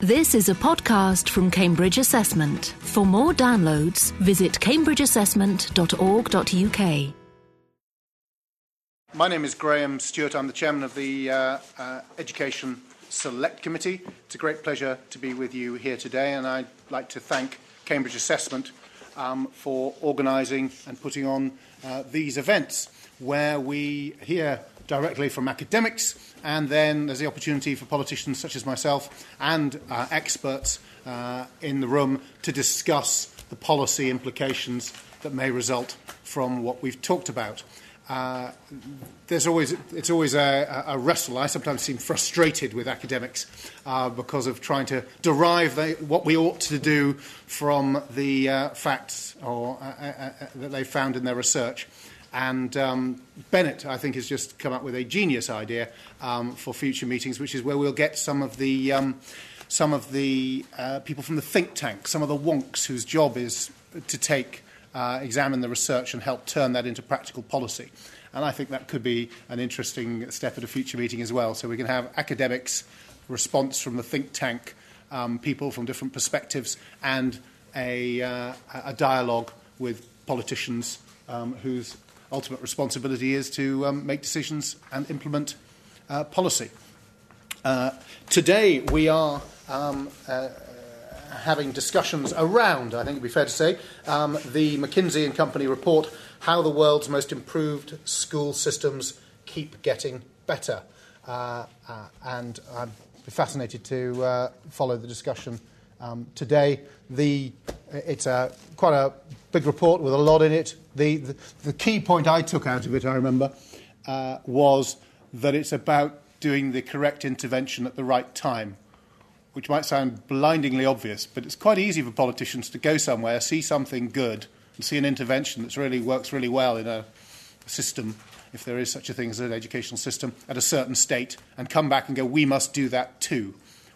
This is a podcast from Cambridge Assessment. For more downloads, visit cambridgeassessment.org.uk. My name is Graham Stuart. I'm the chairman of the uh, uh, Education Select Committee. It's a great pleasure to be with you here today, and I'd like to thank Cambridge Assessment um, for organising and putting on uh, these events where we hear directly from academics, and then there's the opportunity for politicians such as myself and uh, experts uh, in the room to discuss the policy implications that may result from what we've talked about. Uh, there's always, it's always a, a, wrestle. I sometimes seem frustrated with academics uh, because of trying to derive the, what we ought to do from the uh, facts or, uh, that they found in their research. And um, Bennett, I think, has just come up with a genius idea um, for future meetings, which is where we'll get some of the, um, some of the uh, people from the think tank, some of the wonks whose job is to take, uh, examine the research and help turn that into practical policy. And I think that could be an interesting step at a future meeting as well. So we can have academics, response from the think tank, um, people from different perspectives, and a, uh, a dialogue with politicians um, whose ultimate responsibility is to um, make decisions and implement uh, policy. Uh, today, we are um, uh, having discussions around, I think it'd be fair to say, um, the McKinsey and Company report, How the World's Most Improved School Systems Keep Getting Better. Uh, uh, and I'm fascinated to uh, follow the discussion um, today. The, it's a, quite a big report with a lot in it. The, the, the key point I took out of it, I remember, uh, was that it's about doing the correct intervention at the right time, which might sound blindingly obvious, but it's quite easy for politicians to go somewhere, see something good, and see an intervention that really works really well in a system, if there is such a thing as an educational system, at a certain state, and come back and go, we must do that too.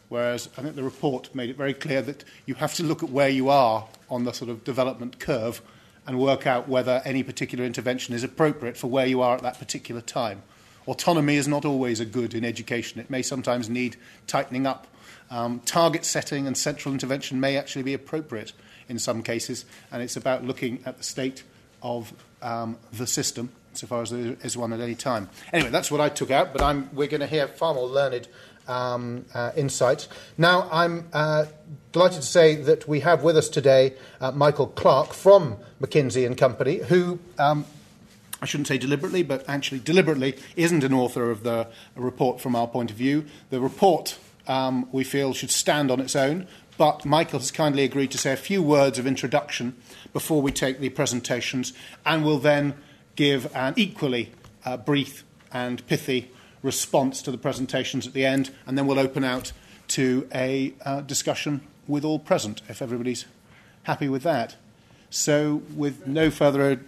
Whereas I think the report made it very clear that you have to look at where you are on the sort of development curve and work out whether any particular intervention is appropriate for where you are at that particular time. Autonomy is not always a good in education. It may sometimes need tightening up. Um, target setting and central intervention may actually be appropriate in some cases, and it's about looking at the state of um, the system, so far as there is one at any time. Anyway, that's what I took out, but I'm, we're going to hear far more learned um, uh, insights. Now, I'm uh, delighted to say that we have with us today uh, Michael Clark from McKinsey and Company, who um, I shouldn't say deliberately, but actually deliberately isn't an author of the report from our point of view. The report, um, we feel, should stand on its own, but Michael has kindly agreed to say a few words of introduction before we take the presentations, and will then give an equally uh, brief and pithy response to the presentations at the end, and then we'll open out to a uh, discussion with all present, if everybody's happy with that. So, with no further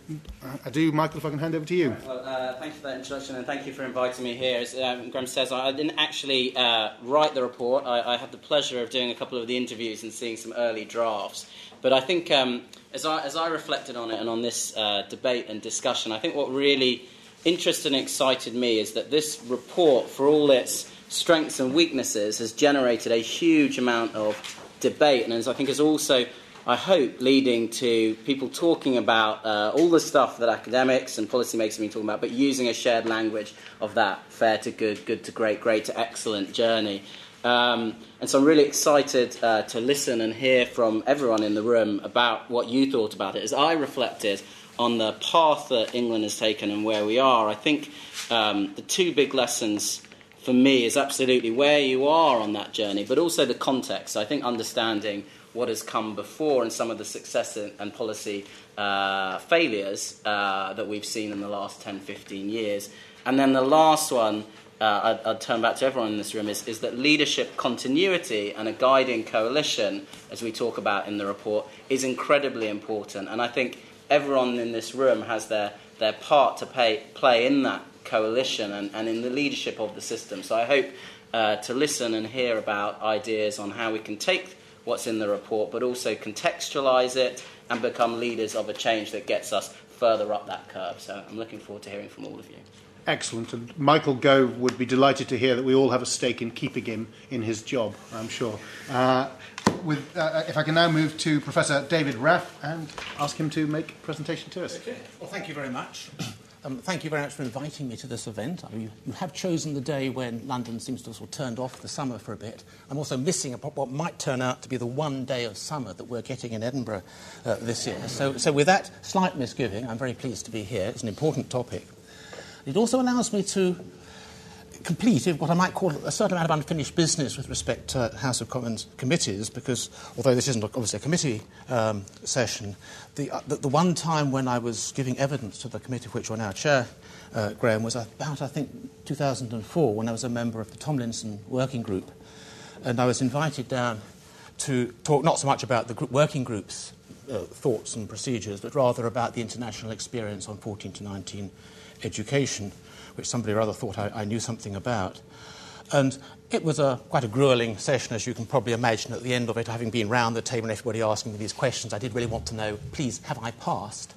ado, Michael, if I can hand over to you. Well, uh, thank you for that introduction, and thank you for inviting me here. As um, Graham says, I didn't actually uh, write the report. I, I, had the pleasure of doing a couple of the interviews and seeing some early drafts. But I think, um, as, I, as I reflected on it and on this uh, debate and discussion, I think what really interested and excited me is that this report, for all its strengths and weaknesses, has generated a huge amount of debate, and as I think is also, I hope, leading to people talking about uh, all the stuff that academics and policymakers have been talking about, but using a shared language of that fair to good, good to great, great to excellent journey. Um, and so I'm really excited uh, to listen and hear from everyone in the room about what you thought about it. As I reflected on the path that England has taken and where we are, I think um, the two big lessons for me is absolutely where you are on that journey, but also the context. I think understanding what has come before and some of the success and policy uh, failures uh, that we've seen in the last 10, 15 years. And then the last one, uh, I'd, I'd, turn back to everyone in this room, is, is that leadership continuity and a guiding coalition, as we talk about in the report, is incredibly important. And I think everyone in this room has their, their part to pay, play in that coalition and, and in the leadership of the system. So I hope uh, to listen and hear about ideas on how we can take what's in the report, but also contextualize it and become leaders of a change that gets us further up that curve. So I'm looking forward to hearing from all of you. Excellent. And Michael Gove would be delighted to hear that we all have a stake in keeping him in his job, I'm sure. Uh, with, uh, if I can now move to Professor David Raffe and ask him to make a presentation to us. Okay. Well, thank you very much. Um, thank you very much for inviting me to this event. I mean, you, you, have chosen the day when London seems to have sort of turned off the summer for a bit. I'm also missing a, what might turn out to be the one day of summer that we're getting in Edinburgh uh, this year. So, so, with that slight misgiving, I'm very pleased to be here. It's an important topic. It also allows me to complete what I might call a certain amount of unfinished business with respect to House of Commons committees, because although this isn't obviously a committee um, session, the, uh, the, the, one time when I was giving evidence to the committee of which you're now chair, uh, Graham, was about, I think, 2004, when I was a member of the Tomlinson Working Group. And I was invited down to talk not so much about the group, working group's uh, thoughts and procedures, but rather about the international experience on 14 to 19 education which somebody or other thought I, I knew something about. And it was a, quite a grueling session, as you can probably imagine, at the end of it, having been round the table and everybody asking me these questions. I did really want to know, please, have I passed?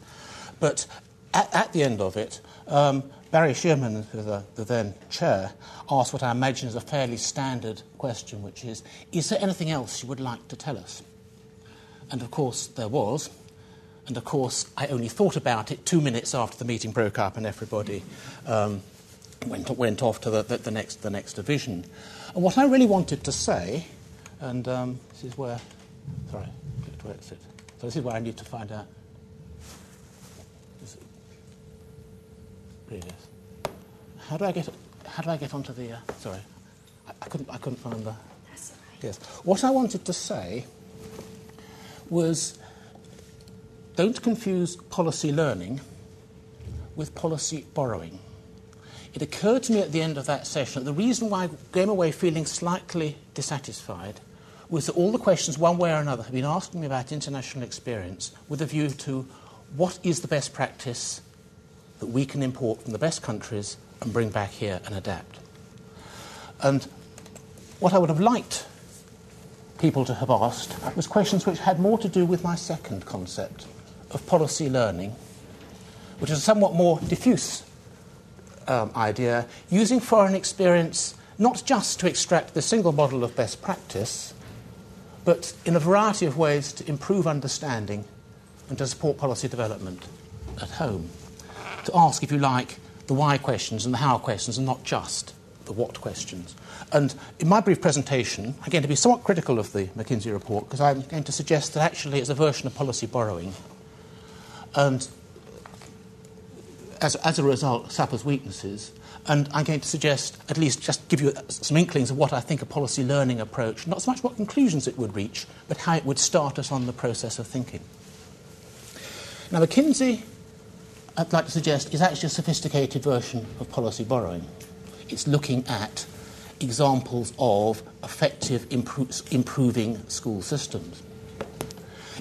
But at, at the end of it, um, Barry Sheerman, the, the, then chair, asked what I imagine is a fairly standard question, which is Is there anything else you would like to tell us? And of course, there was. And of course, I only thought about it two minutes after the meeting broke up and everybody um, went, went off to the, the, the, next, the next division. And what I really wanted to say, and um, this is where, sorry, where it? So this is where I need to find out. Really is. How do I get? How do I get onto the? Uh, sorry, I, I, couldn't. I couldn't find the. Yes. What I wanted to say was don't confuse policy learning with policy borrowing. It occurred to me at the end of that session that the reason why I came away feeling slightly dissatisfied was that all the questions, one way or another, have been asking me about international experience with a view to what is the best practice that we can import from the best countries and bring back here and adapt. And what I would have liked people to have asked was questions which had more to do with my second concept of policy learning, which is a somewhat more diffuse um, idea, using foreign experience not just to extract the single model of best practice, but in a variety of ways to improve understanding and to support policy development at home. To ask, if you like, the why questions and the how questions, and not just the what questions. And in my brief presentation, I'm going to be somewhat critical of the McKinsey report because I'm going to suggest that actually it's a version of policy borrowing and as, as a result, suffers weaknesses. And I'm going to suggest, at least just give you some inklings of what I think a policy learning approach, not so much what conclusions it would reach, but how it would start us on the process of thinking. Now, McKinsey, I'd like to suggest, is actually a sophisticated version of policy borrowing. It's looking at examples of effective impro- improving school systems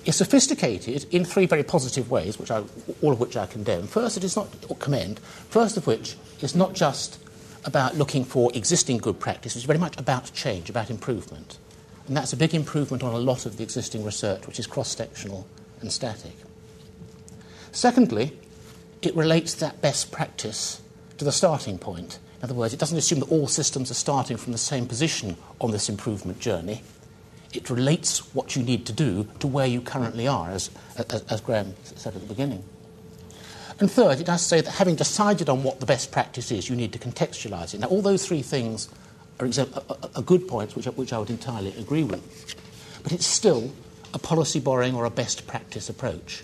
is sophisticated in three very positive ways, which I, all of which I condemn. First, it is not, or commend, first of which is not just about looking for existing good practice, it's very much about change, about improvement. And that's a big improvement on a lot of the existing research, which is cross sectional and static. Secondly, it relates that best practice to the starting point. In other words, it doesn't assume that all systems are starting from the same position on this improvement journey. It relates what you need to do to where you currently are, as, as, as Graham said at the beginning. And third, it does say that having decided on what the best practice is, you need to contextualise it. Now, all those three things are, are good points, which, which I would entirely agree with. But it's still a policy borrowing or a best practice approach.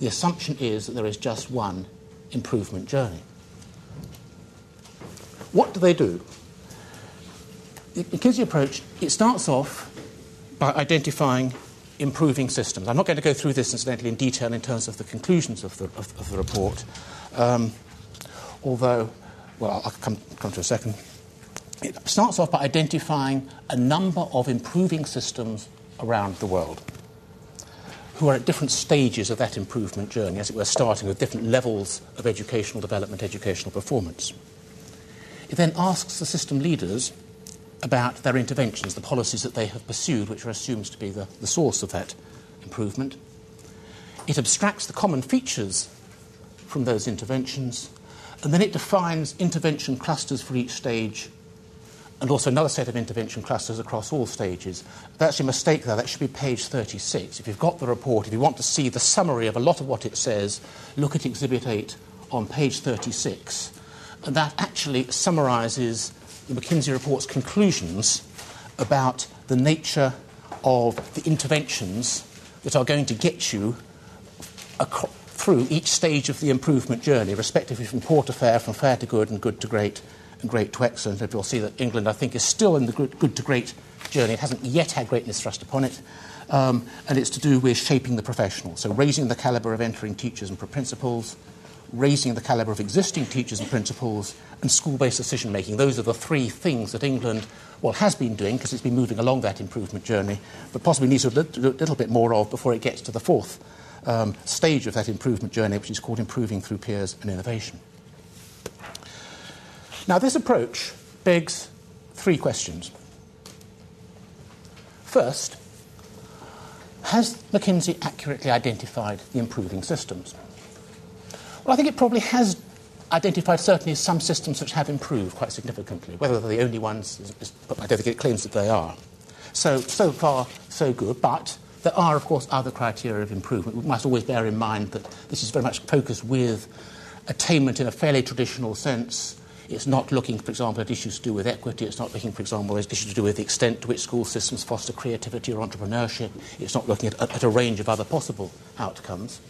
The assumption is that there is just one improvement journey. What do they do? Because the approach, it starts off by identifying improving systems. I'm not going to go through this, incidentally, in detail in terms of the conclusions of the, of, of the report, um, although, well, I'll come, come to a second. It starts off by identifying a number of improving systems around the world who are at different stages of that improvement journey, as it were, starting with different levels of educational development, educational performance. It then asks the system leaders about their interventions, the policies that they have pursued, which are assumed to be the, the source of that improvement. It abstracts the common features from those interventions And then it defines intervention clusters for each stage and also another set of intervention clusters across all stages. That's a mistake there. That should be page 36. If you've got the report, if you want to see the summary of a lot of what it says, look at Exhibit 8 on page 36. And that actually summarizes the McKinsey report's conclusions about the nature of the interventions that are going to get you through each stage of the improvement journey, respectively from poor to fair, from fair to good, and good to great, and great to excellent. And you'll see that England, I think, is still in the good, good to great journey. It hasn't yet had greatness thrust upon it. Um, and it's to do with shaping the professional. So, raising the calibre of entering teachers and principals, raising the calibre of existing teachers and principals, and school based decision making. Those are the three things that England, well, has been doing because it's been moving along that improvement journey, but possibly needs a little bit more of before it gets to the fourth um, stage of that improvement journey, which is called improving through peers and innovation. Now, this approach begs three questions. First, has McKinsey accurately identified the improving systems? Well, I think it probably has identified certainly some systems which have improved quite significantly. Whether they're the only ones, is, I don't think it claims that they are. So, so far, so good, but there are, of course, other criteria of improvement. We must always bear in mind that this is very much focused with attainment in a fairly traditional sense. It's not looking, for example, at issues to do with equity. It's not looking, for example, at issues to do with the extent to which school systems foster creativity or entrepreneurship. It's not looking at, at a range of other possible outcomes.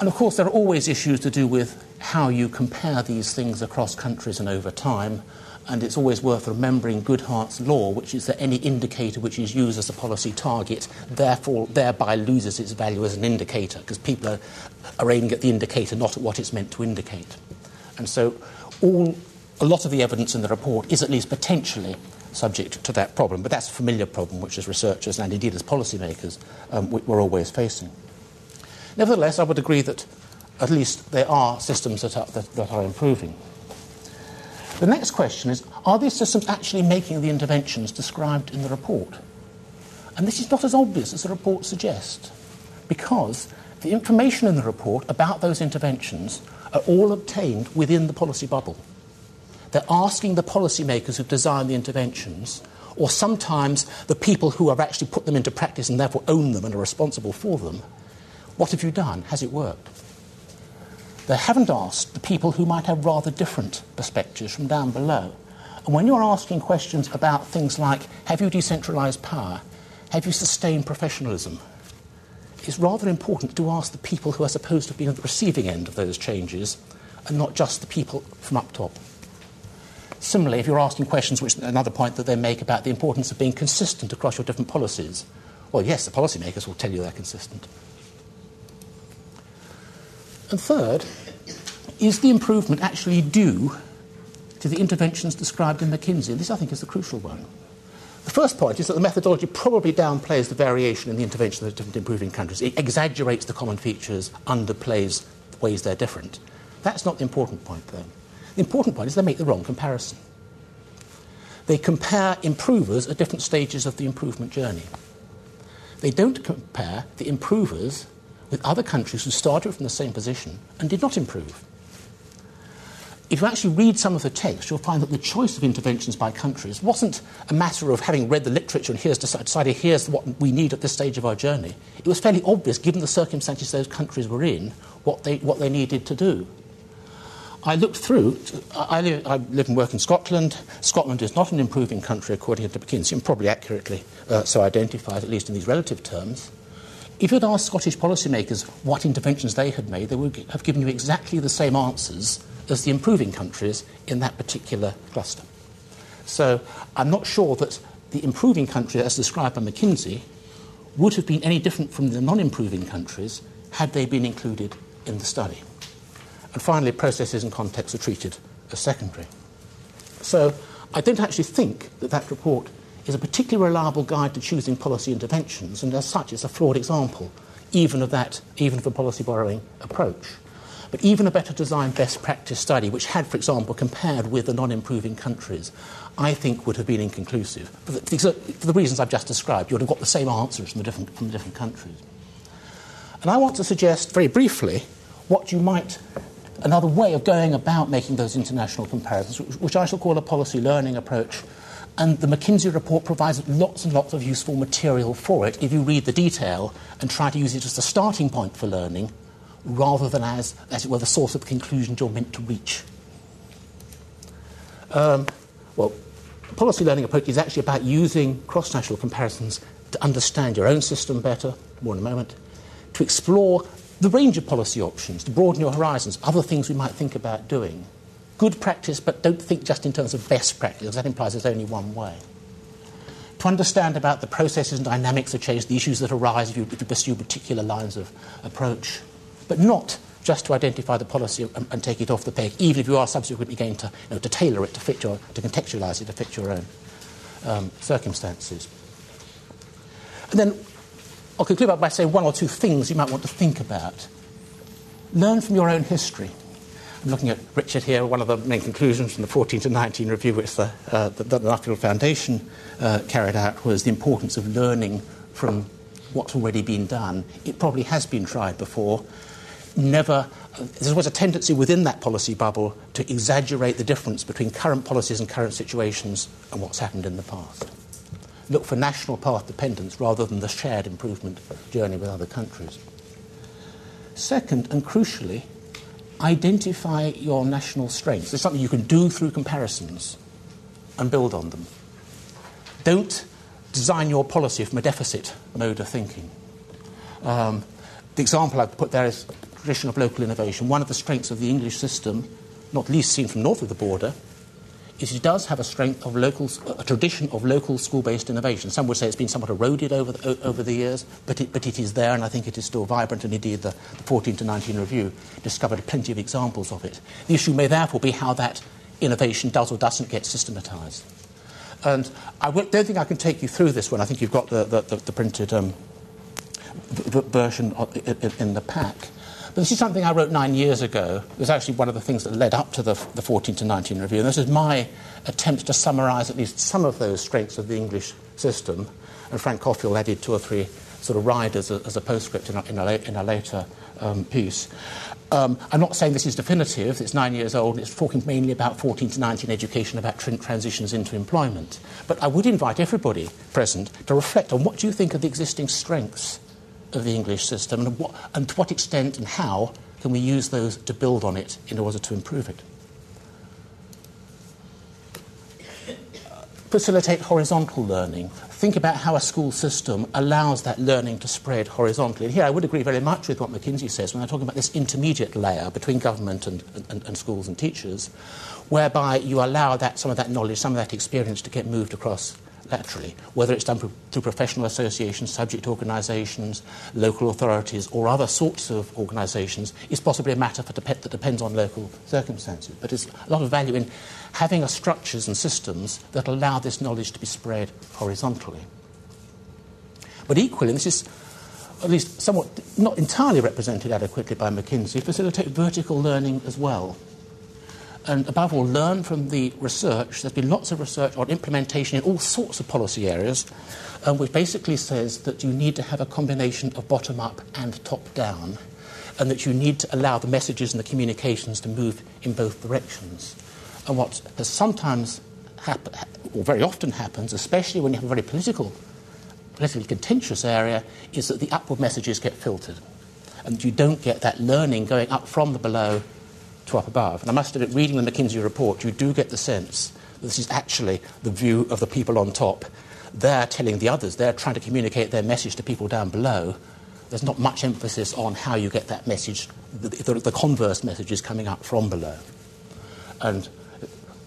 And of course, there are always issues to do with how you compare these things across countries and over time. And it's always worth remembering Goodhart's law, which is that any indicator which is used as a policy target therefore thereby loses its value as an indicator, because people are, are aiming at the indicator, not at what it's meant to indicate. And so all, a lot of the evidence in the report is at least potentially subject to that problem. But that's a familiar problem which as researchers and indeed as policymakers um, we're always facing. Nevertheless, I would agree that at least there are systems that are, that, that are improving. The next question is are these systems actually making the interventions described in the report? And this is not as obvious as the report suggests, because the information in the report about those interventions are all obtained within the policy bubble. They're asking the policymakers who've designed the interventions, or sometimes the people who have actually put them into practice and therefore own them and are responsible for them, what have you done? Has it worked? They haven't asked the people who might have rather different perspectives from down below. And when you're asking questions about things like have you decentralized power? Have you sustained professionalism? It's rather important to ask the people who are supposed to be at the receiving end of those changes and not just the people from up top. Similarly, if you're asking questions, which another point that they make about the importance of being consistent across your different policies, well, yes, the policymakers will tell you they're consistent. And third, is the improvement actually due to the interventions described in McKinsey? And this, I think, is the crucial one. The first point is that the methodology probably downplays the variation in the interventions of the different improving countries. It exaggerates the common features, underplays the ways they're different. That's not the important point, though. The important point is they make the wrong comparison. They compare improvers at different stages of the improvement journey. They don't compare the improvers with other countries who started from the same position and did not improve. If you actually read some of the text, you'll find that the choice of interventions by countries wasn't a matter of having read the literature and here's decided here's what we need at this stage of our journey. It was fairly obvious, given the circumstances those countries were in, what they, what they needed to do. I looked through, I live, I live, and work in Scotland. Scotland is not an improving country according to McKinsey, and probably accurately uh, so identified, at least in these relative terms. If you'd asked Scottish policymakers what interventions they had made, they would have given you exactly the same answers as the improving countries in that particular cluster. So I'm not sure that the improving country, as described by McKinsey, would have been any different from the non improving countries had they been included in the study. And finally, processes and contexts are treated as secondary. So I don't actually think that that report is a particularly reliable guide to choosing policy interventions, and as such, it's a flawed example, even of that, even of a policy borrowing approach. But even a better designed best practice study, which had, for example, compared with the non improving countries, I think would have been inconclusive. For the, for the, reasons I've just described, you would have got the same answers from the, different, from the different countries. And I want to suggest very briefly what you might another way of going about making those international comparisons, which I shall call a policy learning approach. And the McKinsey report provides lots and lots of useful material for it if you read the detail and try to use it as the starting point for learning rather than as, as it were, the source of conclusions you're meant to reach. Um, well, policy learning approach is actually about using cross national comparisons to understand your own system better, more in a moment, to explore the range of policy options, to broaden your horizons, other things we might think about doing. Good practice, but don't think just in terms of best practice, because that implies there's only one way. To understand about the processes and dynamics of change, the issues that arise if you, if you pursue particular lines of approach, but not just to identify the policy and, and, take it off the peg, even if you are subsequently going to, you know, to tailor it to fit your, to contextualize it to fit your own um, circumstances. And then I'll conclude by saying one or two things you might want to think about. Learn from your own history. I'm looking at Richard here. One of the main conclusions from the 14 to 19 review, which the, uh, the, the Nuffield Foundation uh, carried out, was the importance of learning from what's already been done. It probably has been tried before, never, there was a tendency within that policy bubble to exaggerate the difference between current policies and current situations and what's happened in the past. Look for national path dependence rather than the shared improvement journey with other countries. Second, and crucially, identify your national strengths. There's something you can do through comparisons and build on them. Don't design your policy from a deficit mode of thinking. Um, the example I've put there is tradition of local innovation. One of the strengths of the English system, not least seen from north of the border, is it does have a strength of local, a tradition of local school-based innovation. Some would say it's been somewhat eroded over the, over the years, but it, but it is there, and I think it is still vibrant. And indeed, the, the 14 to 19 review discovered plenty of examples of it. The issue may therefore be how that innovation does or doesn't get systematized. And I don't think I can take you through this one. I think you've got the, the, the, the printed um, version in, in the pack. But this is something I wrote nine years ago. It was actually one of the things that led up to the, the 14 to 19 review. And this is my attempt to summarise at least some of those strengths of the English system. And Frank Coffield added two or three sort of riders as a, as a postscript in a, in a, in a later um, piece. Um, I'm not saying this is definitive, it's nine years old, it's talking mainly about 14 to 19 education, about transitions into employment. But I would invite everybody present to reflect on what do you think of the existing strengths of the English system and, what, and to what extent and how can we use those to build on it in order to improve it. Facilitate horizontal learning. Think about how a school system allows that learning to spread horizontally. And here I would agree very much with what McKinsey says when they're talking about this intermediate layer between government and, and, and schools and teachers, whereby you allow that, some of that knowledge, some of that experience to get moved across laterally, whether it's done through professional associations, subject organisations, local authorities, or other sorts of organisations, is possibly a matter dep- that depends on local circumstances. But there's a lot of value in having structures and systems that allow this knowledge to be spread horizontally. But equally, and this is at least somewhat not entirely represented adequately by McKinsey, facilitate vertical learning as well and above all, learn from the research. There's been lots of research on implementation in all sorts of policy areas, um, which basically says that you need to have a combination of bottom up and top down, and that you need to allow the messages and the communications to move in both directions. And what has sometimes happened, or very often happens, especially when you have a very political, politically contentious area, is that the upward messages get filtered. And you don't get that learning going up from the below to up above. And I must admit, reading the McKinsey report, you do get the sense that this is actually the view of the people on top. They're telling the others, they're trying to communicate their message to people down below. There's not much emphasis on how you get that message, the, the, the converse messages coming up from below. And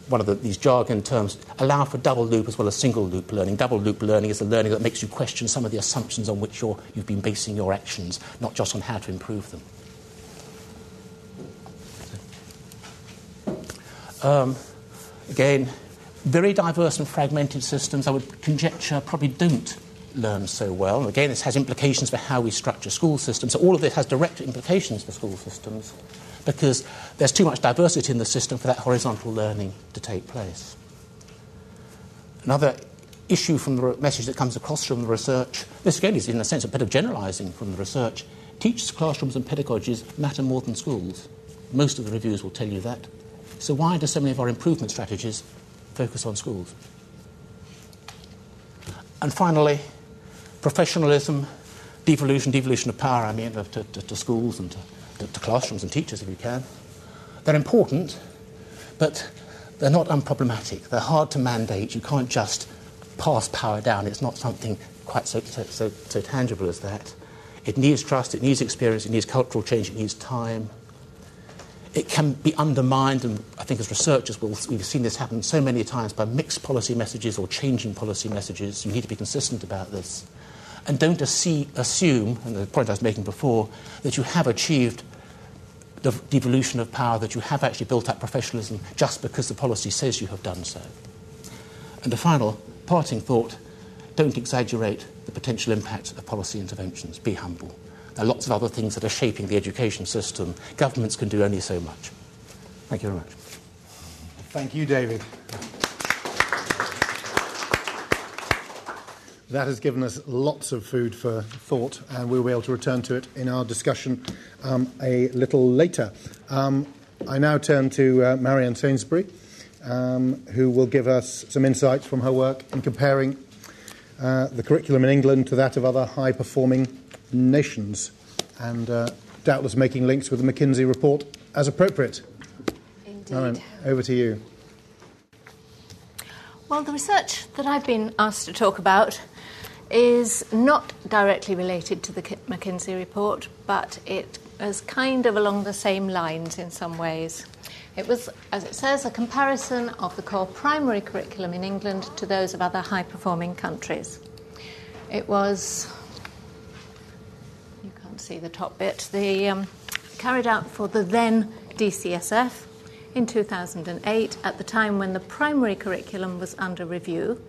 one of the, these jargon terms allow for double loop as well as single loop learning. Double loop learning is the learning that makes you question some of the assumptions on which you've been basing your actions, not just on how to improve them. Um, again, very diverse and fragmented systems, I would conjecture, probably don't learn so well. And again, this has implications for how we structure school systems. So all of this has direct implications for school systems because there's too much diversity in the system for that horizontal learning to take place. Another issue from the message that comes across from the research, this again is in a sense a bit of generalizing from the research, teachers, classrooms and pedagogies matter more than schools. Most of the reviews will tell you that. So, why do so many of our improvement strategies focus on schools? And finally, professionalism, devolution, devolution of power, I mean, to, to, to schools and to, to, classrooms and teachers if you can. They're important, but they're not unproblematic. They're hard to mandate. You can't just pass power down. It's not something quite so, so, so, so tangible as that. It needs trust, it needs experience, it needs cultural change, it needs time. It can be undermined, and I think as researchers we'll, we've seen this happen so many times by mixed policy messages or changing policy messages. You need to be consistent about this. And don't assume, and the point I was making before, that you have achieved the devolution of power, that you have actually built up professionalism just because the policy says you have done so. And a final parting thought don't exaggerate the potential impact of policy interventions. Be humble. Are lots of other things that are shaping the education system. Governments can do only so much. Thank you very much. Thank you, David. That has given us lots of food for thought, and we'll be able to return to it in our discussion um, a little later. Um, I now turn to uh, Marian Sainsbury, um, who will give us some insights from her work in comparing uh, the curriculum in England to that of other high performing nations, and uh, doubtless making links with the McKinsey report as appropriate. Indeed. over to you. Well, the research that I've been asked to talk about is not directly related to the McKinsey report, but it is kind of along the same lines in some ways. It was, as it says, a comparison of the core primary curriculum in England to those of other high performing countries. It was, see the top bit, the, um, carried out for the then DCSF in 2008 at the time when the primary curriculum was under review.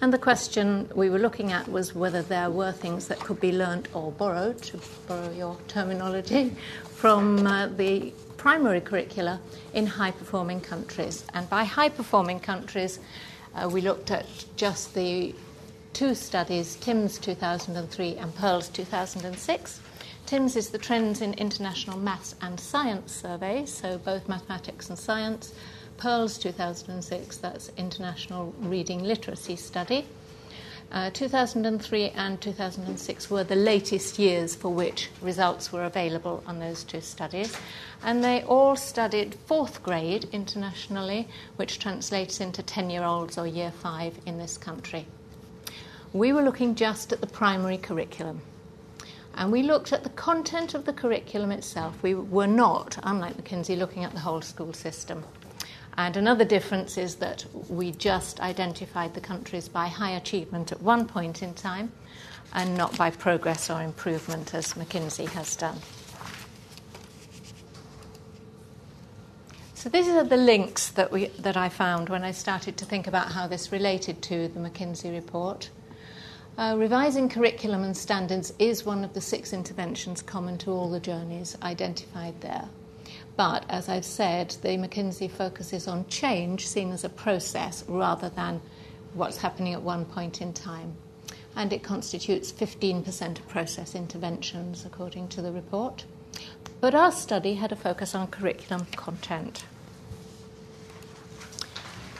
And the question we were looking at was whether there were things that could be learnt or borrowed, to borrow your terminology, from uh, the primary curricula in high performing countries. And by high performing countries, uh, we looked at just the two studies, TIMSS 2003 and PIRLS 2006. TIMSS is the Trends in International Maths and Science survey, so both mathematics and science. PIRLS 2006, that's International Reading Literacy Study. Uh, 2003 and 2006 were the latest years for which results were available on those two studies. And they all studied fourth grade internationally, which translates into 10 year olds or year five in this country. We were looking just at the primary curriculum. And we looked at the content of the curriculum itself. We were not, unlike McKinsey, looking at the whole school system. And another difference is that we just identified the countries by high achievement at one point in time and not by progress or improvement as McKinsey has done. So these are the links that, we, that I found when I started to think about how this related to the McKinsey report. Uh, revising curriculum and standards is one of the six interventions common to all the journeys identified there. But as I've said, the McKinsey focuses on change seen as a process rather than what's happening at one point in time. And it constitutes 15% of process interventions, according to the report. But our study had a focus on curriculum content.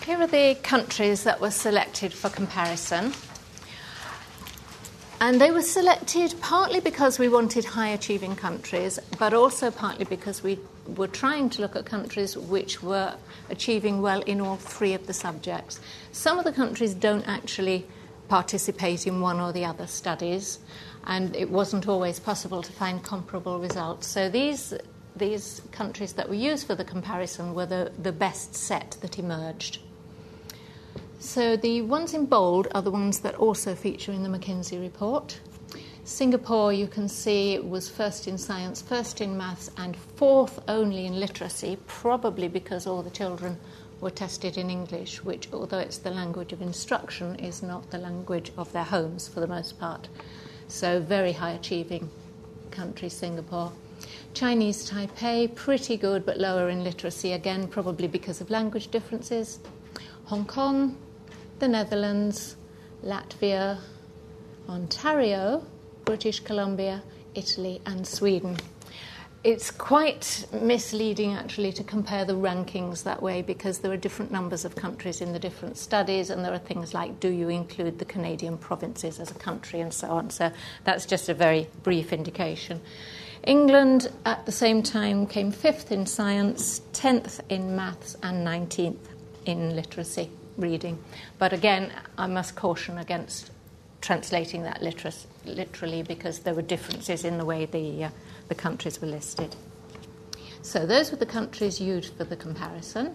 Here are the countries that were selected for comparison. And they were selected partly because we wanted high achieving countries, but also partly because we were trying to look at countries which were achieving well in all three of the subjects. Some of the countries don't actually participate in one or the other studies, and it wasn't always possible to find comparable results. So these, these countries that we used for the comparison were the, the best set that emerged. So the ones in bold are the ones that also feature in the McKinsey report. Singapore, you can see, was first in science, first in maths, and fourth only in literacy, probably because all the children were tested in English, which, although it's the language of instruction, is not the language of their homes for the most part. So, very high achieving country, Singapore. Chinese Taipei, pretty good but lower in literacy, again, probably because of language differences. Hong Kong, the Netherlands, Latvia, Ontario, British Columbia, Italy, and Sweden. it's quite misleading actually to compare the rankings that way because there are different numbers of countries in the different studies, and there are things like do you include the Canadian provinces as a country and so on. So that's just a very brief indication. England at the same time came fifth in science, 10th in maths, and 19th in literacy reading. But again, I must caution against translating that literally because there were differences in the way the, uh, the countries were listed. So those were the countries used for the comparison.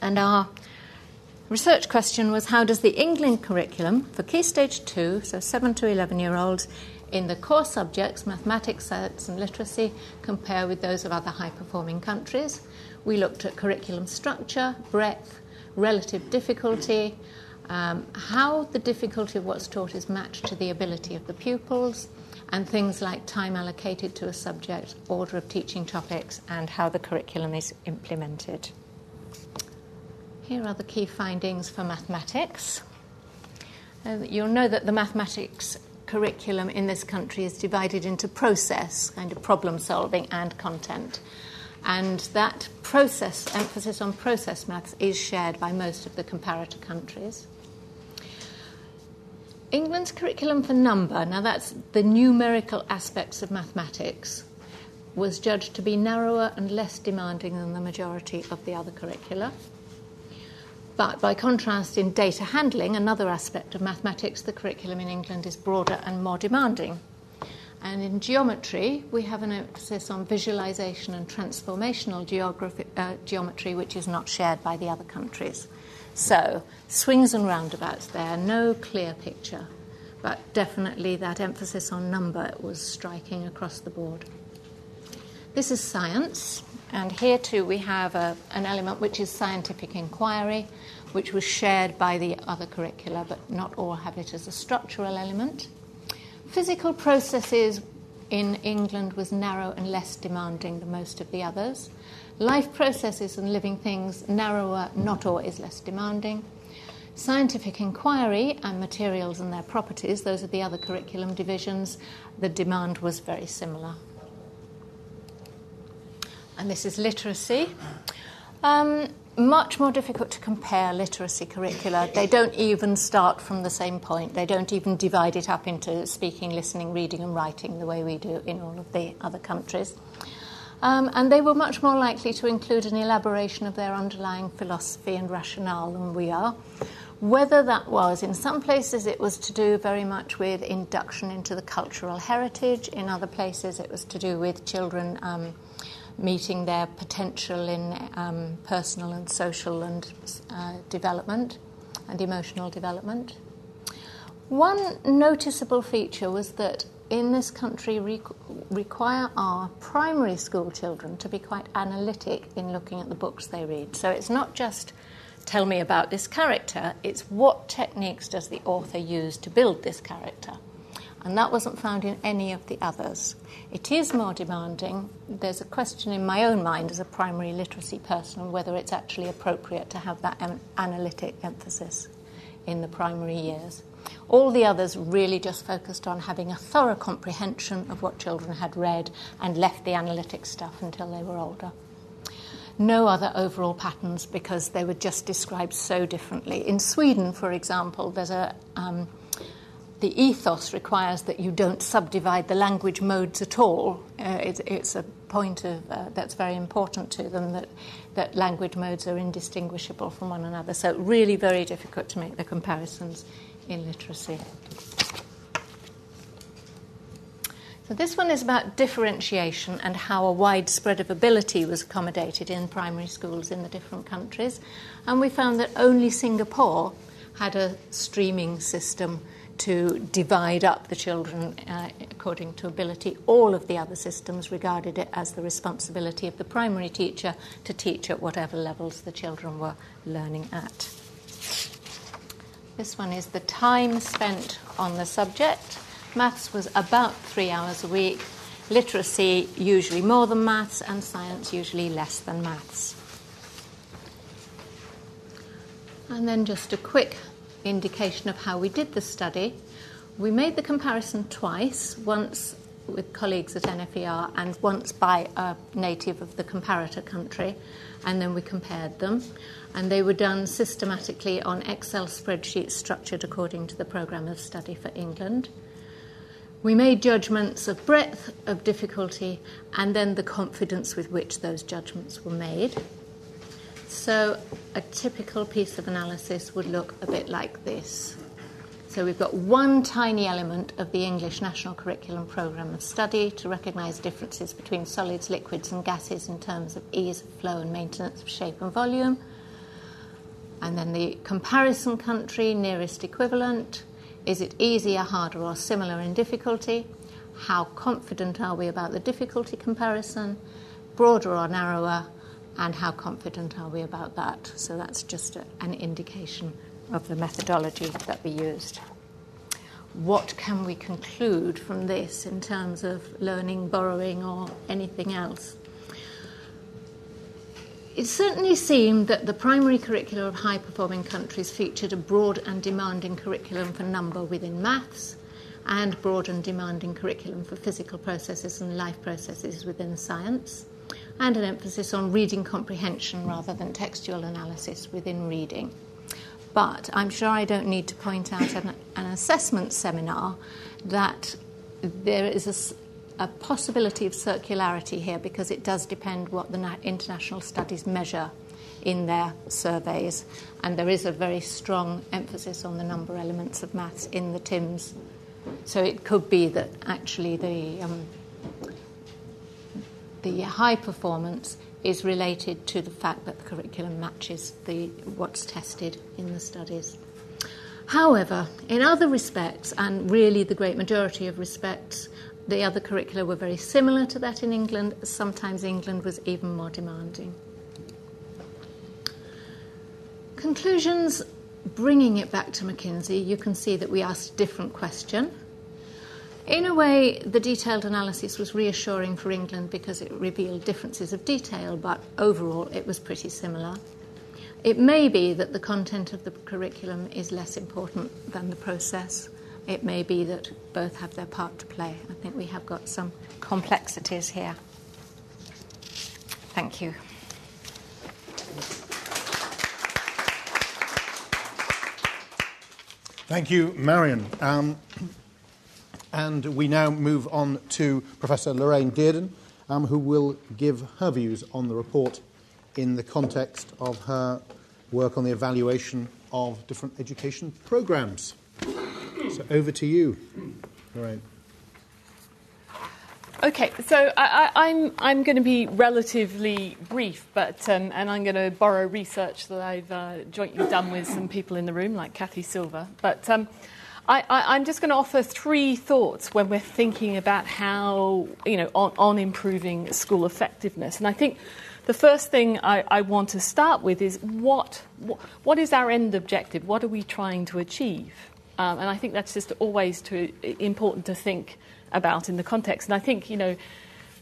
And our research question was how does the England curriculum for Key Stage 2, so 7 to 11 year olds, in the core subjects, mathematics, science, and literacy, compare with those of other high performing countries? We looked at curriculum structure, breadth, relative difficulty, um, how the difficulty of what's taught is matched to the ability of the pupils, and things like time allocated to a subject, order of teaching topics, and how the curriculum is implemented. Here are the key findings for mathematics. Uh, you'll know that the mathematics curriculum in this country is divided into process, kind of problem solving, and content. And that process, emphasis on process maths, is shared by most of the comparator countries. England's curriculum for number, now that's the numerical aspects of mathematics, was judged to be narrower and less demanding than the majority of the other curricula. But by contrast, in data handling, another aspect of mathematics, the curriculum in England is broader and more demanding. And in geometry, we have an emphasis on visualization and transformational uh, geometry, which is not shared by the other countries. So, swings and roundabouts there, no clear picture, but definitely that emphasis on number was striking across the board. This is science, and here too we have a, an element which is scientific inquiry, which was shared by the other curricula, but not all have it as a structural element. Physical processes in England was narrow and less demanding than most of the others. Life processes and living things, narrower, not always less demanding. Scientific inquiry and materials and their properties, those are the other curriculum divisions, the demand was very similar. And this is literacy. Um, much more difficult to compare literacy curricula. They don't even start from the same point. They don't even divide it up into speaking, listening, reading, and writing the way we do in all of the other countries. Um, and they were much more likely to include an elaboration of their underlying philosophy and rationale than we are. Whether that was, in some places, it was to do very much with induction into the cultural heritage, in other places, it was to do with children um, meeting their potential in um, personal and social and uh, development and emotional development. One noticeable feature was that in this country re- require our primary school children to be quite analytic in looking at the books they read. So it's not just tell me about this character, it's what techniques does the author use to build this character. And that wasn't found in any of the others. It is more demanding. There's a question in my own mind as a primary literacy person whether it's actually appropriate to have that analytic emphasis in the primary years. All the others really just focused on having a thorough comprehension of what children had read and left the analytic stuff until they were older. No other overall patterns because they were just described so differently. In Sweden, for example, there's a um, the ethos requires that you don't subdivide the language modes at all. Uh, it's, it's, a point of, uh, that's very important to them that, that language modes are indistinguishable from one another. So, really very difficult to make the comparisons in literacy. So, this one is about differentiation and how a wide spread of ability was accommodated in primary schools in the different countries. And we found that only Singapore had a streaming system to divide up the children uh, according to ability. All of the other systems regarded it as the responsibility of the primary teacher to teach at whatever levels the children were learning at. This one is the time spent on the subject. Maths was about three hours a week, literacy usually more than maths, and science usually less than maths. And then just a quick indication of how we did the study. We made the comparison twice, once with colleagues at NFER and once by a native of the comparator country, and then we compared them. And they were done systematically on Excel spreadsheets structured according to the programme of study for England. We made judgments of breadth of difficulty and then the confidence with which those judgments were made. So, a typical piece of analysis would look a bit like this. So, we've got one tiny element of the English National Curriculum Programme of Study to recognise differences between solids, liquids, and gases in terms of ease of flow and maintenance of shape and volume. And then the comparison country, nearest equivalent. Is it easier, harder, or similar in difficulty? How confident are we about the difficulty comparison? Broader or narrower? And how confident are we about that? So that's just an indication of the methodology that we used. What can we conclude from this in terms of learning, borrowing, or anything else? It certainly seemed that the primary curricula of high performing countries featured a broad and demanding curriculum for number within maths and broad and demanding curriculum for physical processes and life processes within science, and an emphasis on reading comprehension rather than textual analysis within reading. But I'm sure I don't need to point out an, an assessment seminar that there is a a possibility of circularity here because it does depend what the international studies measure in their surveys, and there is a very strong emphasis on the number elements of maths in the TIMSS. So it could be that actually the um, the high performance is related to the fact that the curriculum matches the what's tested in the studies. However, in other respects, and really the great majority of respects, the other curricula were very similar to that in England. Sometimes England was even more demanding. Conclusions bringing it back to McKinsey, you can see that we asked a different question. In a way, the detailed analysis was reassuring for England because it revealed differences of detail, but overall it was pretty similar. It may be that the content of the curriculum is less important than the process it may be that both have their part to play. I think we have got some complexities here. Thank you. Thank you, Marian. Um, and we now move on to Professor Lorraine Dearden, um, who will give her views on the report in the context of her work on the evaluation of different education programs. So over to you. Right. Okay, so I, am I'm, I'm going to be relatively brief, but um, and I'm going to borrow research that I've uh, jointly done with some people in the room, like Kathy Sylva. But um, I, am just going to offer three thoughts when we're thinking about how you know on, on improving school effectiveness, and I think the first thing I, I want to start with is what, what what is our end objective? What are we trying to achieve? Um, and I think that's just always too important to think about in the context. And I think, you know,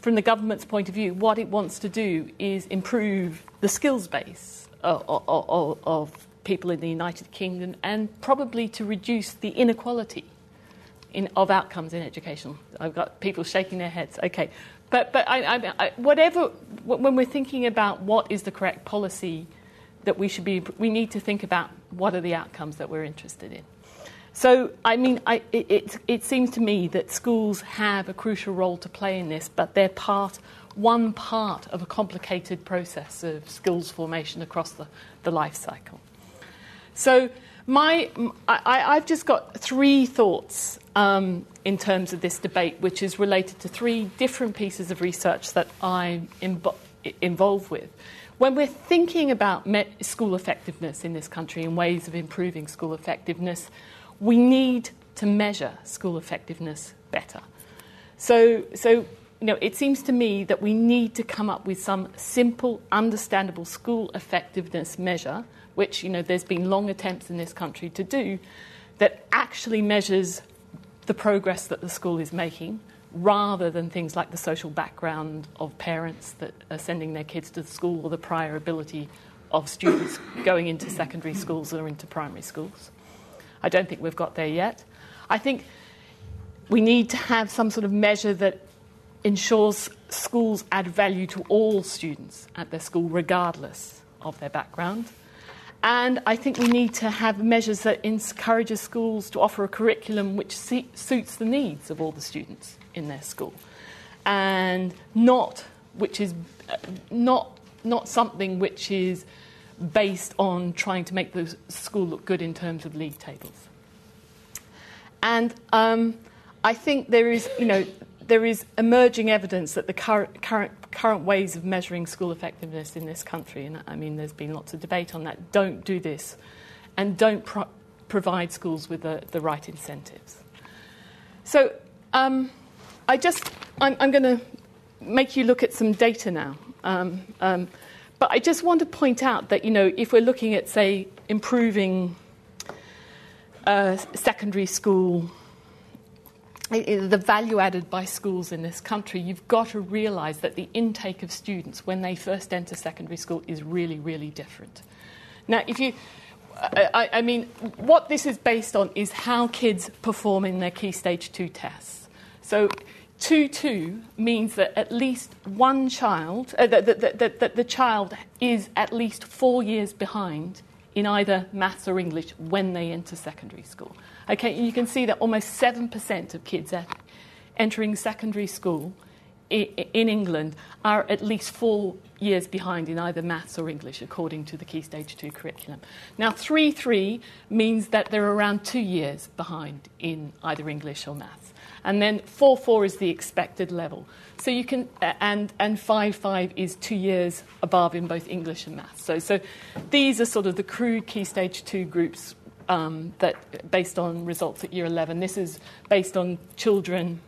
from the government's point of view, what it wants to do is improve the skills base of, of, of people in the United Kingdom and probably to reduce the inequality in, of outcomes in education. I've got people shaking their heads. Okay. But, but I, I, whatever, when we're thinking about what is the correct policy that we should be, we need to think about what are the outcomes that we're interested in. So, I mean, I, it, it, it, seems to me that schools have a crucial role to play in this, but they're part, one part of a complicated process of skills formation across the, the life cycle. So, my, I, have just got three thoughts um, in terms of this debate, which is related to three different pieces of research that I'm imbo- involved with. When we're thinking about school effectiveness in this country and ways of improving school effectiveness, we need to measure school effectiveness better. So, so you know, it seems to me that we need to come up with some simple, understandable school effectiveness measure, which you know there's been long attempts in this country to do, that actually measures the progress that the school is making, rather than things like the social background of parents that are sending their kids to the school or the prior ability of students going into secondary schools or into primary schools. I don't think we've got there yet. I think we need to have some sort of measure that ensures schools add value to all students at their school, regardless of their background. And I think we need to have measures that encourages schools to offer a curriculum which suits the needs of all the students in their school, and not which is not not something which is based on trying to make the school look good in terms of league tables. And um, I think there is, you know, there is emerging evidence that the current, current, current ways of measuring school effectiveness in this country, and I mean, there's been lots of debate on that, don't do this and don't pro- provide schools with the, the right incentives. So um, I just, I'm, I'm going to make you look at some data now. Um, um, but I just want to point out that, you know, if we're looking at, say, improving uh, secondary school the value added by schools in this country, you've got to realize that the intake of students when they first enter secondary school is really, really different. Now, if you, I, I mean, what this is based on is how kids perform in their key stage two tests. So, 2 2 means that at least one child, uh, that, that, that, that the child is at least four years behind in either maths or English when they enter secondary school. Okay, you can see that almost 7% of kids entering secondary school in England are at least four years behind in either maths or English, according to the Key Stage 2 curriculum. Now, 3 3 means that they're around two years behind in either English or maths. And then 4 4 is the expected level. So you can, and, and 5 5 is two years above in both English and maths. So, so these are sort of the crude Key Stage 2 groups um, that based on results at year 11. This is based on children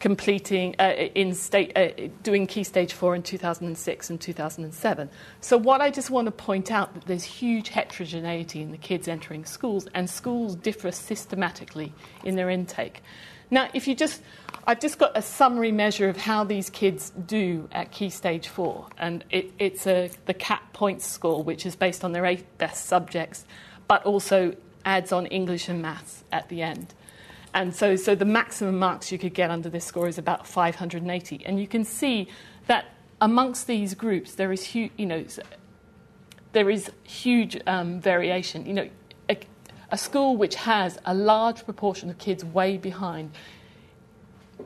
completing uh, in state uh, doing key stage 4 in 2006 and 2007 so what i just want to point out that there's huge heterogeneity in the kids entering schools and schools differ systematically in their intake. Now if you just i've just got a summary measure of how these kids do at key stage 4 and it, it's a, the capped points score which is based on their eight best subjects but also adds on English and maths at the end. And so, so the maximum marks you could get under this score is about 580. And you can see that amongst these groups, there is, hu- you know, there is huge um, variation. You know, a, a school which has a large proportion of kids way behind,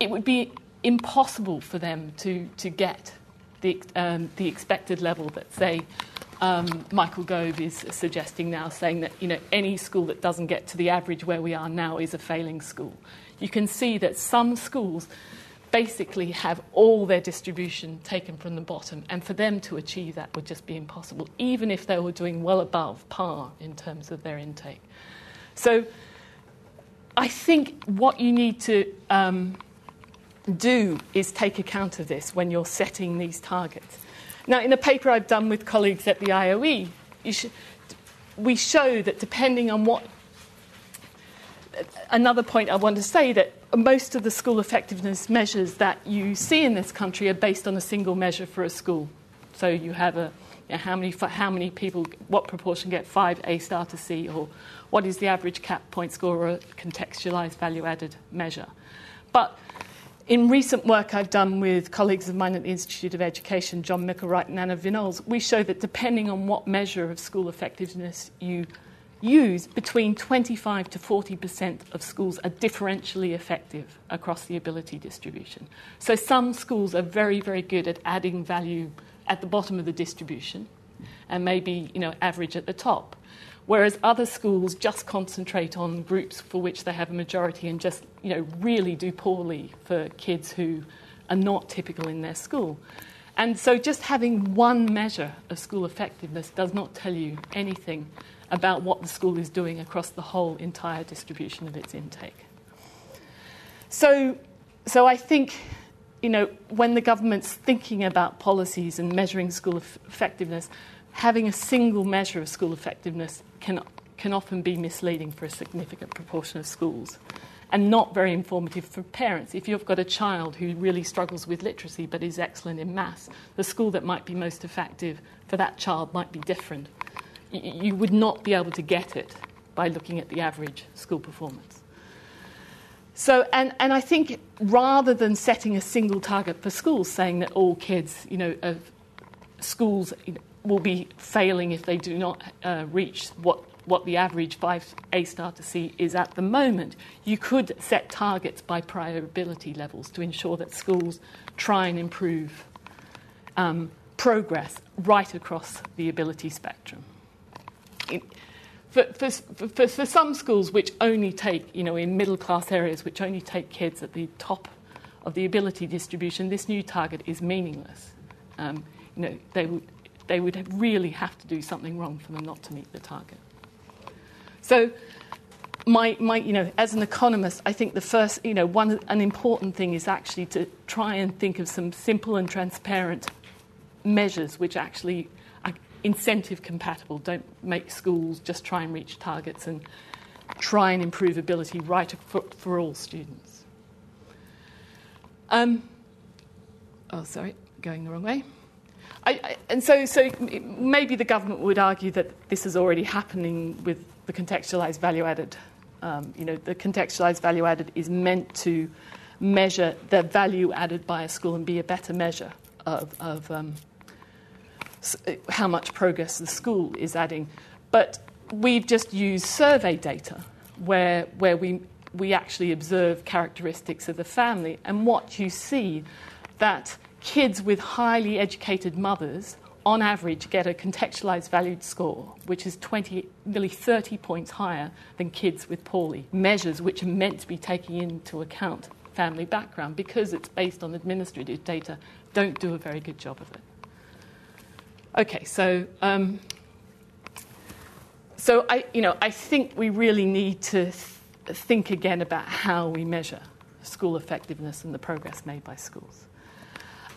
it would be impossible for them to, to get the, um, the expected level that, say, um, Michael Gove is suggesting now, saying that you know, any school that doesn't get to the average where we are now is a failing school. You can see that some schools basically have all their distribution taken from the bottom, and for them to achieve that would just be impossible, even if they were doing well above par in terms of their intake. So I think what you need to um, do is take account of this when you're setting these targets. Now, in a paper I've done with colleagues at the IOE, sh- we show that depending on what. Another point I want to say that most of the school effectiveness measures that you see in this country are based on a single measure for a school. So you have a you know, how many how many people, what proportion get five A star to C, or what is the average capped point score or a contextualized value added measure. But in recent work I've done with colleagues of mine at the Institute of Education, John Micklewright and Anna Vignoles, we show that depending on what measure of school effectiveness you use, between 25 to 40% of schools are differentially effective across the ability distribution. So some schools are very, very good at adding value at the bottom of the distribution and maybe, you know, average at the top whereas other schools just concentrate on groups for which they have a majority and just you know really do poorly for kids who are not typical in their school. And so just having one measure of school effectiveness does not tell you anything about what the school is doing across the whole entire distribution of its intake. So, so I think you know, when the government's thinking about policies and measuring school effectiveness, having a single measure of school effectiveness can, can often be misleading for a significant proportion of schools and not very informative for parents. If you've got a child who really struggles with literacy but is excellent in maths, the school that might be most effective for that child might be different. You would not be able to get it by looking at the average school performance. So, and, and I think rather than setting a single target for schools, saying that all kids, you know, of schools you know, will be failing if they do not uh, reach what, what the average 5 A star to C is at the moment, you could set targets by prior ability levels to ensure that schools try and improve um, progress right across the ability spectrum. It, for, for, for, for, some schools which only take, you know, in middle class areas, which only take kids at the top of the ability distribution, this new target is meaningless. Um, you know, they would, they would really have to do something wrong for them not to meet the target. So, my, my, you know, as an economist, I think the first, you know, one an important thing is actually to try and think of some simple and transparent measures which actually are incentive compatible. Don't make schools just try and reach targets and try and improve ability right for, for all students. Um, oh, sorry, going the wrong way. I, and so, so maybe the government would argue that this is already happening with the contextualized value added. Um, you know, the contextualized value added is meant to measure the value added by a school and be a better measure of, of um, how much progress the school is adding. But we've just used survey data where, where we, we actually observe characteristics of the family. And what you see that kids with highly educated mothers on average get a contextualized valued score which is 20 nearly 30 points higher than kids with poorly measures which are meant to be taking into account family background because it's based on administrative data don't do a very good job of it Okay, so um, so I, you know, I think we really need to th- think again about how we measure school effectiveness and the progress made by schools.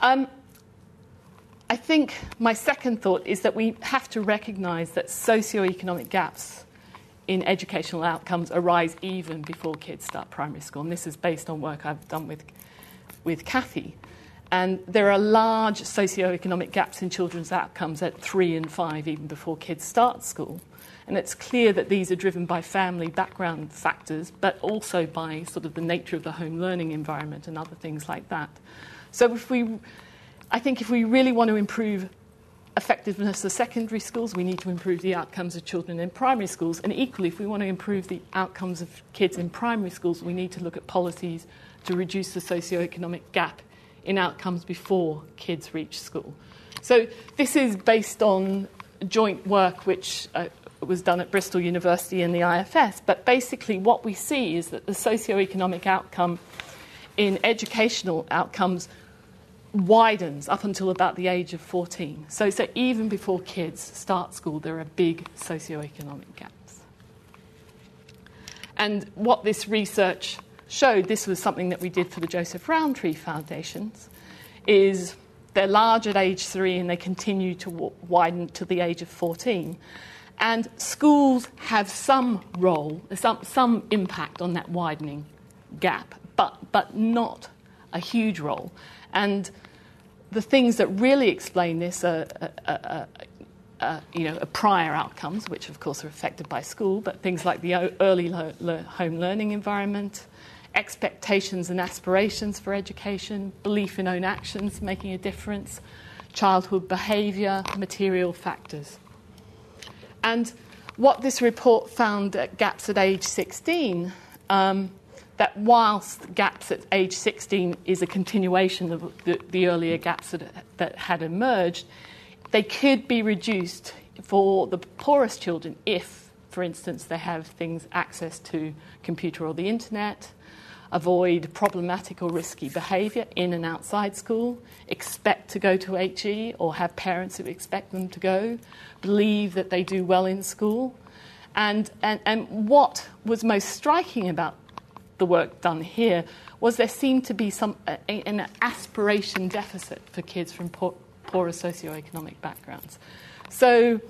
Um, I think my second thought is that we have to recognise that socioeconomic gaps in educational outcomes arise even before kids start primary school, and this is based on work I've done with with Kathy. And there are large socioeconomic gaps in children's outcomes at three and five, even before kids start school. And it's clear that these are driven by family background factors, but also by sort of the nature of the home learning environment and other things like that. So, if we, I think if we really want to improve effectiveness of secondary schools, we need to improve the outcomes of children in primary schools. And equally, if we want to improve the outcomes of kids in primary schools, we need to look at policies to reduce the socioeconomic gap in outcomes before kids reach school. So this is based on joint work which uh, was done at Bristol University and the IFS. But basically, what we see is that the socioeconomic outcome in educational outcomes widens up until about the age of 14. So, so even before kids start school, there are big socioeconomic gaps. And what this research showed, this was something that we did for the Joseph Rowntree Foundations, is they're large at age three and they continue to w- widen to the age of 14. And schools have some role, some, some impact on that widening gap, but, but not a huge role. And the things that really explain this are, are, are, are you know, prior outcomes, which of course are affected by school, but things like the early lo- lo- home learning environment, expectations and aspirations for education, belief in own actions making a difference, childhood behaviour, material factors. And what this report found at gaps at age 16, um, that whilst gaps at age 16 is a continuation of the, the earlier gaps that, that had emerged, they could be reduced for the poorest children if, for instance, they have things access to computer or the internet, avoid problematic or risky behaviour in and outside school, expect to go to HE or have parents who expect them to go, believe that they do well in school. And, and, and what was most striking about the work done here was there seemed to be some, an aspiration deficit for kids from poor, poorer socioeconomic backgrounds. So,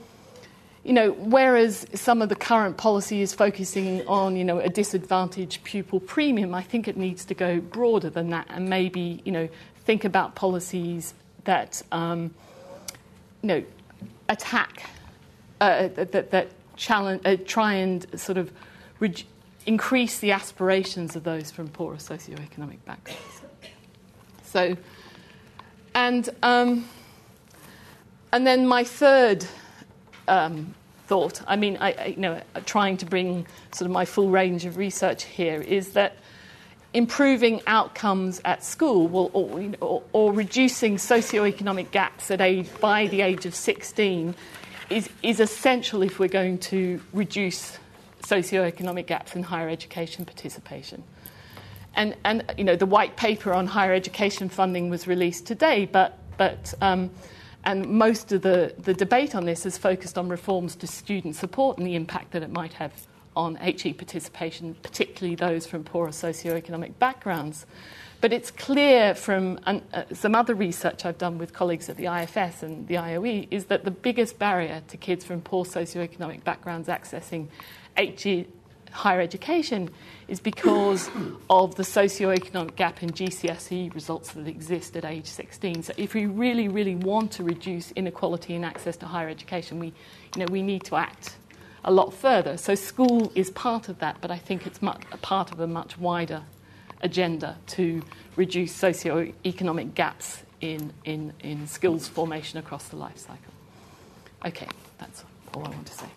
you know, whereas some of the current policy is focusing on, you know, a disadvantaged pupil premium, I think it needs to go broader than that and maybe, you know, think about policies that, um, you know, attack, uh, that, that challenge, uh, try and sort of, increase the aspirations of those from poorer socioeconomic backgrounds. So, and um, and then my third um, thought, I mean, I, I, you know, trying to bring sort of my full range of research here is that improving outcomes at school will, or, you know, or, or, reducing socioeconomic gaps at age, by the age of 16 is, is essential if we're going to reduce socioeconomic gaps in higher education participation. And, and you know, the white paper on higher education funding was released today, but, but um, and most of the, the debate on this is focused on reforms to student support and the impact that it might have on HE participation, particularly those from poorer socioeconomic backgrounds. But it's clear from uh, some other research I've done with colleagues at the IFS and the IOE is that the biggest barrier to kids from poor socioeconomic backgrounds accessing HE higher education is because of the socio-economic gap in GCSE results that exist at age 16. So if we really, really want to reduce inequality in access to higher education, we, you know, we need to act a lot further. So school is part of that, but I think it's much, a part of a much wider agenda to reduce socio-economic gaps in, in, in skills formation across the life cycle. Okay, that's all I want to say.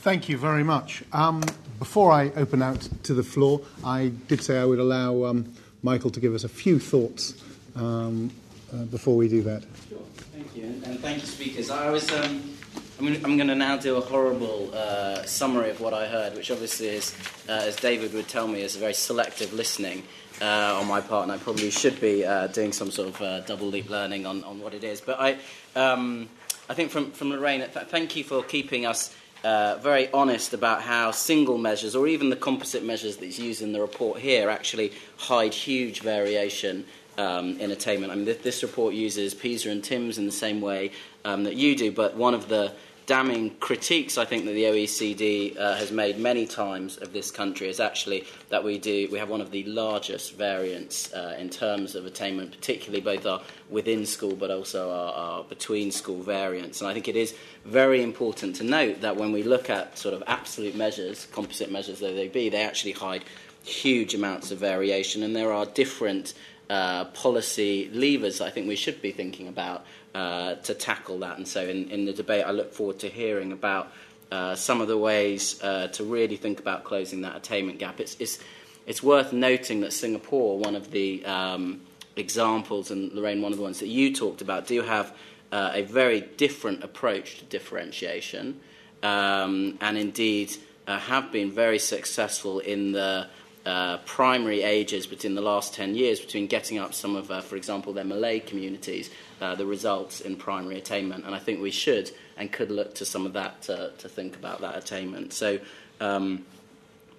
Thank you very much. Um, before I open out to the floor, I did say I would allow um, Michael to give us a few thoughts um, uh, before we do that. Sure. Thank you, and, thank you, speakers. I was. Um, I'm, I'm going to now do a horrible uh, summary of what I heard, which obviously is, uh, as David would tell me, is a very selective listening uh, on my part, and I probably should be uh, doing some sort of uh, double loop learning on, on what it is. But I, um, I think from, from Lorraine, th- thank you for keeping us uh, very honest about how single measures, or even the composite measures that's used in the report here, actually hide huge variation um, in attainment. I mean, this, this, report uses PISA and TIMSS in the same way um, that you do, but one of the damning critiques I think that the OECD uh, has made many times of this country is actually that we do we have one of the largest variants uh, in terms of attainment, particularly both our within school but also our, our between school variants. And I think it is very important to note that when we look at sort of absolute measures, composite measures though they be, they actually hide huge amounts of variation, and there are different uh, policy levers I think we should be thinking about uh, to tackle that. And so, in, in the debate, I look forward to hearing about uh, some of the ways uh, to really think about closing that attainment gap. It's, it's, it's worth noting that Singapore, one of the um, examples, and Lorraine, one of the ones that you talked about, do have uh, a very different approach to differentiation, um, and indeed uh, have been very successful in the uh, primary ages between the last 10 years, between getting up some of, uh, for example, their Malay communities, uh, the results in primary attainment. And I think we should and could look to some of that to, to think about that attainment. So, um,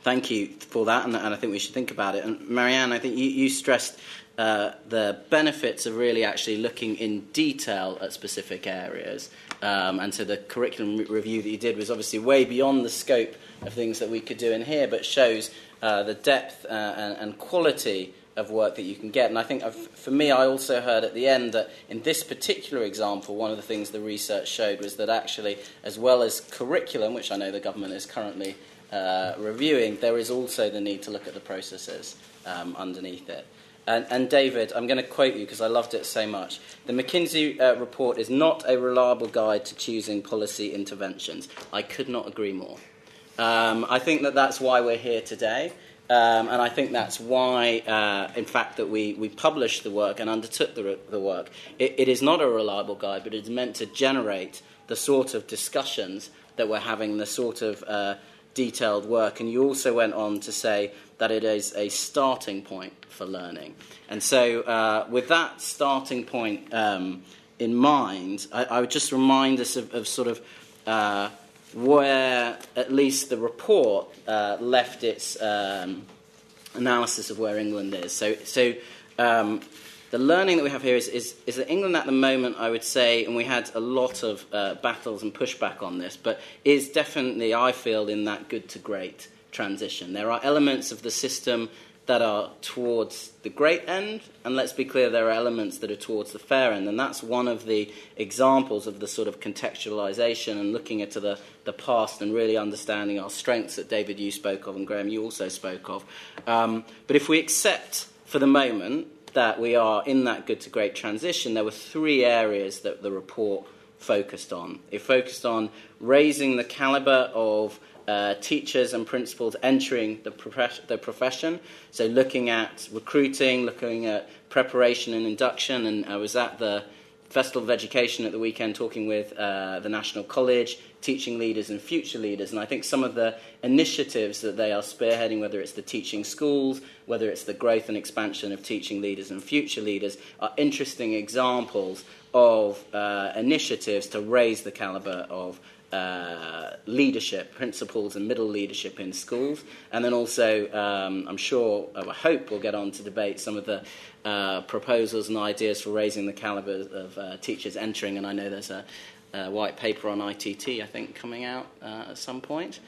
thank you for that, and, and, I think we should think about it. And Marian, I think you, you stressed uh, the benefits of really actually looking in detail at specific areas. Um, and so the curriculum re- review that you did was obviously way beyond the scope of things that we could do in here, but shows uh, the depth uh, and, and, quality of work that you can get. And I think I've, for me, I also heard at the end that in this particular example, one of the things the research showed was that actually, as well as curriculum, which I know the government is currently uh, reviewing, there is also the need to look at the processes um, underneath it. And, and, David, I'm going to quote you because I loved it so much. The McKinsey uh, report is not a reliable guide to choosing policy interventions. I could not agree more. Um, I think that that's why we're here today. Um, and I think that's why, uh, in fact, that we, we published the work and undertook the, the work. It, it is not a reliable guide, but it's meant to generate the sort of discussions that we're having, the sort of uh, detailed work. And you also went on to say that it is a starting point for learning. And so, uh, with that starting point um, in mind, I, I, would just remind us of, of sort of uh, where at least the report uh, left its um, analysis of where England is. So, so um, the learning that we have here is, is, is, that England at the moment, I would say, and we had a lot of uh, battles and pushback on this, but is definitely, I feel, in that good to great transition. There are elements of the system that are towards the great end, and let's be clear, there are elements that are towards the fair end. And that's one of the examples of the sort of contextualization and looking into the, the past and really understanding our strengths that David, you spoke of, and Graham, you also spoke of. Um, but if we accept for the moment that we are in that good to great transition, there were three areas that the report focused on. It focused on raising the caliber of uh, teachers and principals entering the, the profession. So, looking at recruiting, looking at preparation and induction. And I was at the Festival of Education at the weekend talking with uh, the National College, teaching leaders and future leaders. And I think some of the initiatives that they are spearheading, whether it's the teaching schools, whether it's the growth and expansion of teaching leaders and future leaders, are interesting examples of uh, initiatives to raise the caliber of uh, leadership, principals and middle leadership in schools. And then also, um, I'm sure, I hope we'll get on to debate some of the uh, proposals and ideas for raising the caliber of uh, teachers entering. And I know there's a, a, white paper on ITT, I think, coming out uh, at some point.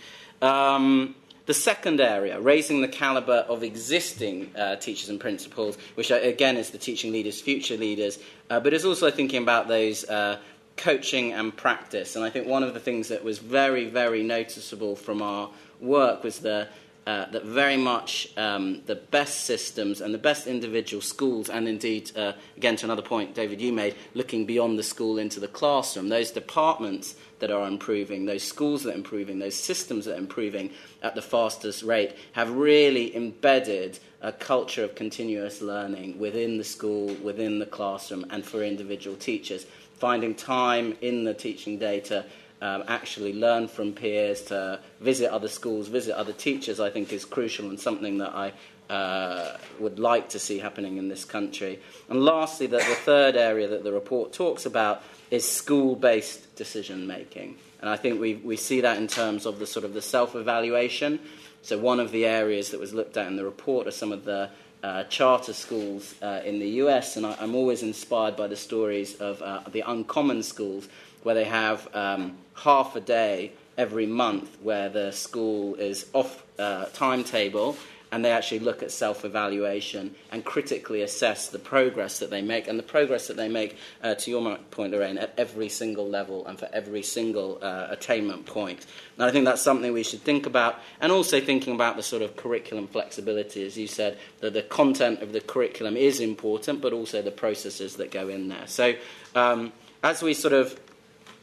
Um, the second area, raising the caliber of existing uh, teachers and principals, which again is the teaching leaders, future leaders, uh, but is also thinking about those uh, coaching and practice. And I think one of the things that was very, very noticeable from our work was the, uh, that very much um, the best systems and the best individual schools, and indeed, uh, again, to another point, David, you made, looking beyond the school into the classroom, those departments that are improving, those schools that are improving, those systems that are improving at the fastest rate have really embedded a culture of continuous learning within the school, within the classroom, and for individual teachers finding time in the teaching day to um, actually learn from peers, to visit other schools, visit other teachers, I think is crucial and something that I uh, would like to see happening in this country. And lastly, the, the third area that the report talks about is school based decision making. And I think we, we see that in terms of the sort of the self evaluation. So, one of the areas that was looked at in the report are some of the uh, charter schools uh, in the US, and I, am always inspired by the stories of uh, the uncommon schools where they have um, half a day every month where the school is off uh, timetable and they actually look at self evaluation and critically assess the progress that they make and the progress that they make, uh, to your point, Lorraine, at every single level and for every single uh, attainment point. And I think that's something we should think about, and also thinking about the sort of curriculum flexibility, as you said, that the content of the curriculum is important, but also the processes that go in there. So um, as we sort of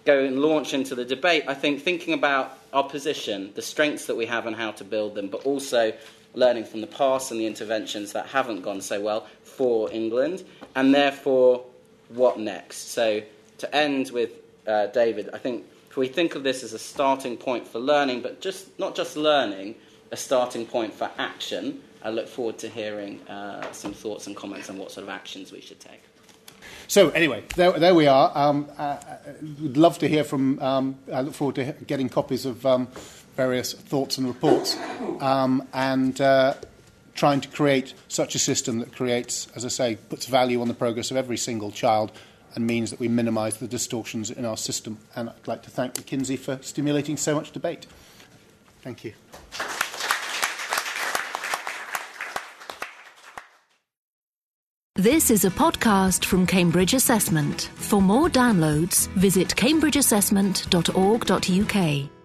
go and launch into the debate, I think thinking about our position, the strengths that we have and how to build them, but also learning from the past and the interventions that haven't gone so well for England, and therefore, what next? So, to end with uh, David, I think if we think of this as a starting point for learning, but just not just learning, a starting point for action, I look forward to hearing uh, some thoughts and comments on what sort of actions we should take. So anyway, there, there we are. Um, uh, uh would love to hear from. Um, I look forward to getting copies of um, various thoughts and reports, um, and uh, trying to create such a system that creates, as I say, puts value on the progress of every single child and means that we minimise the distortions in our system. And I'd like to thank McKinsey for stimulating so much debate. Thank you. This is a podcast from Cambridge Assessment. For more downloads, visit cambridgeassessment.org.uk.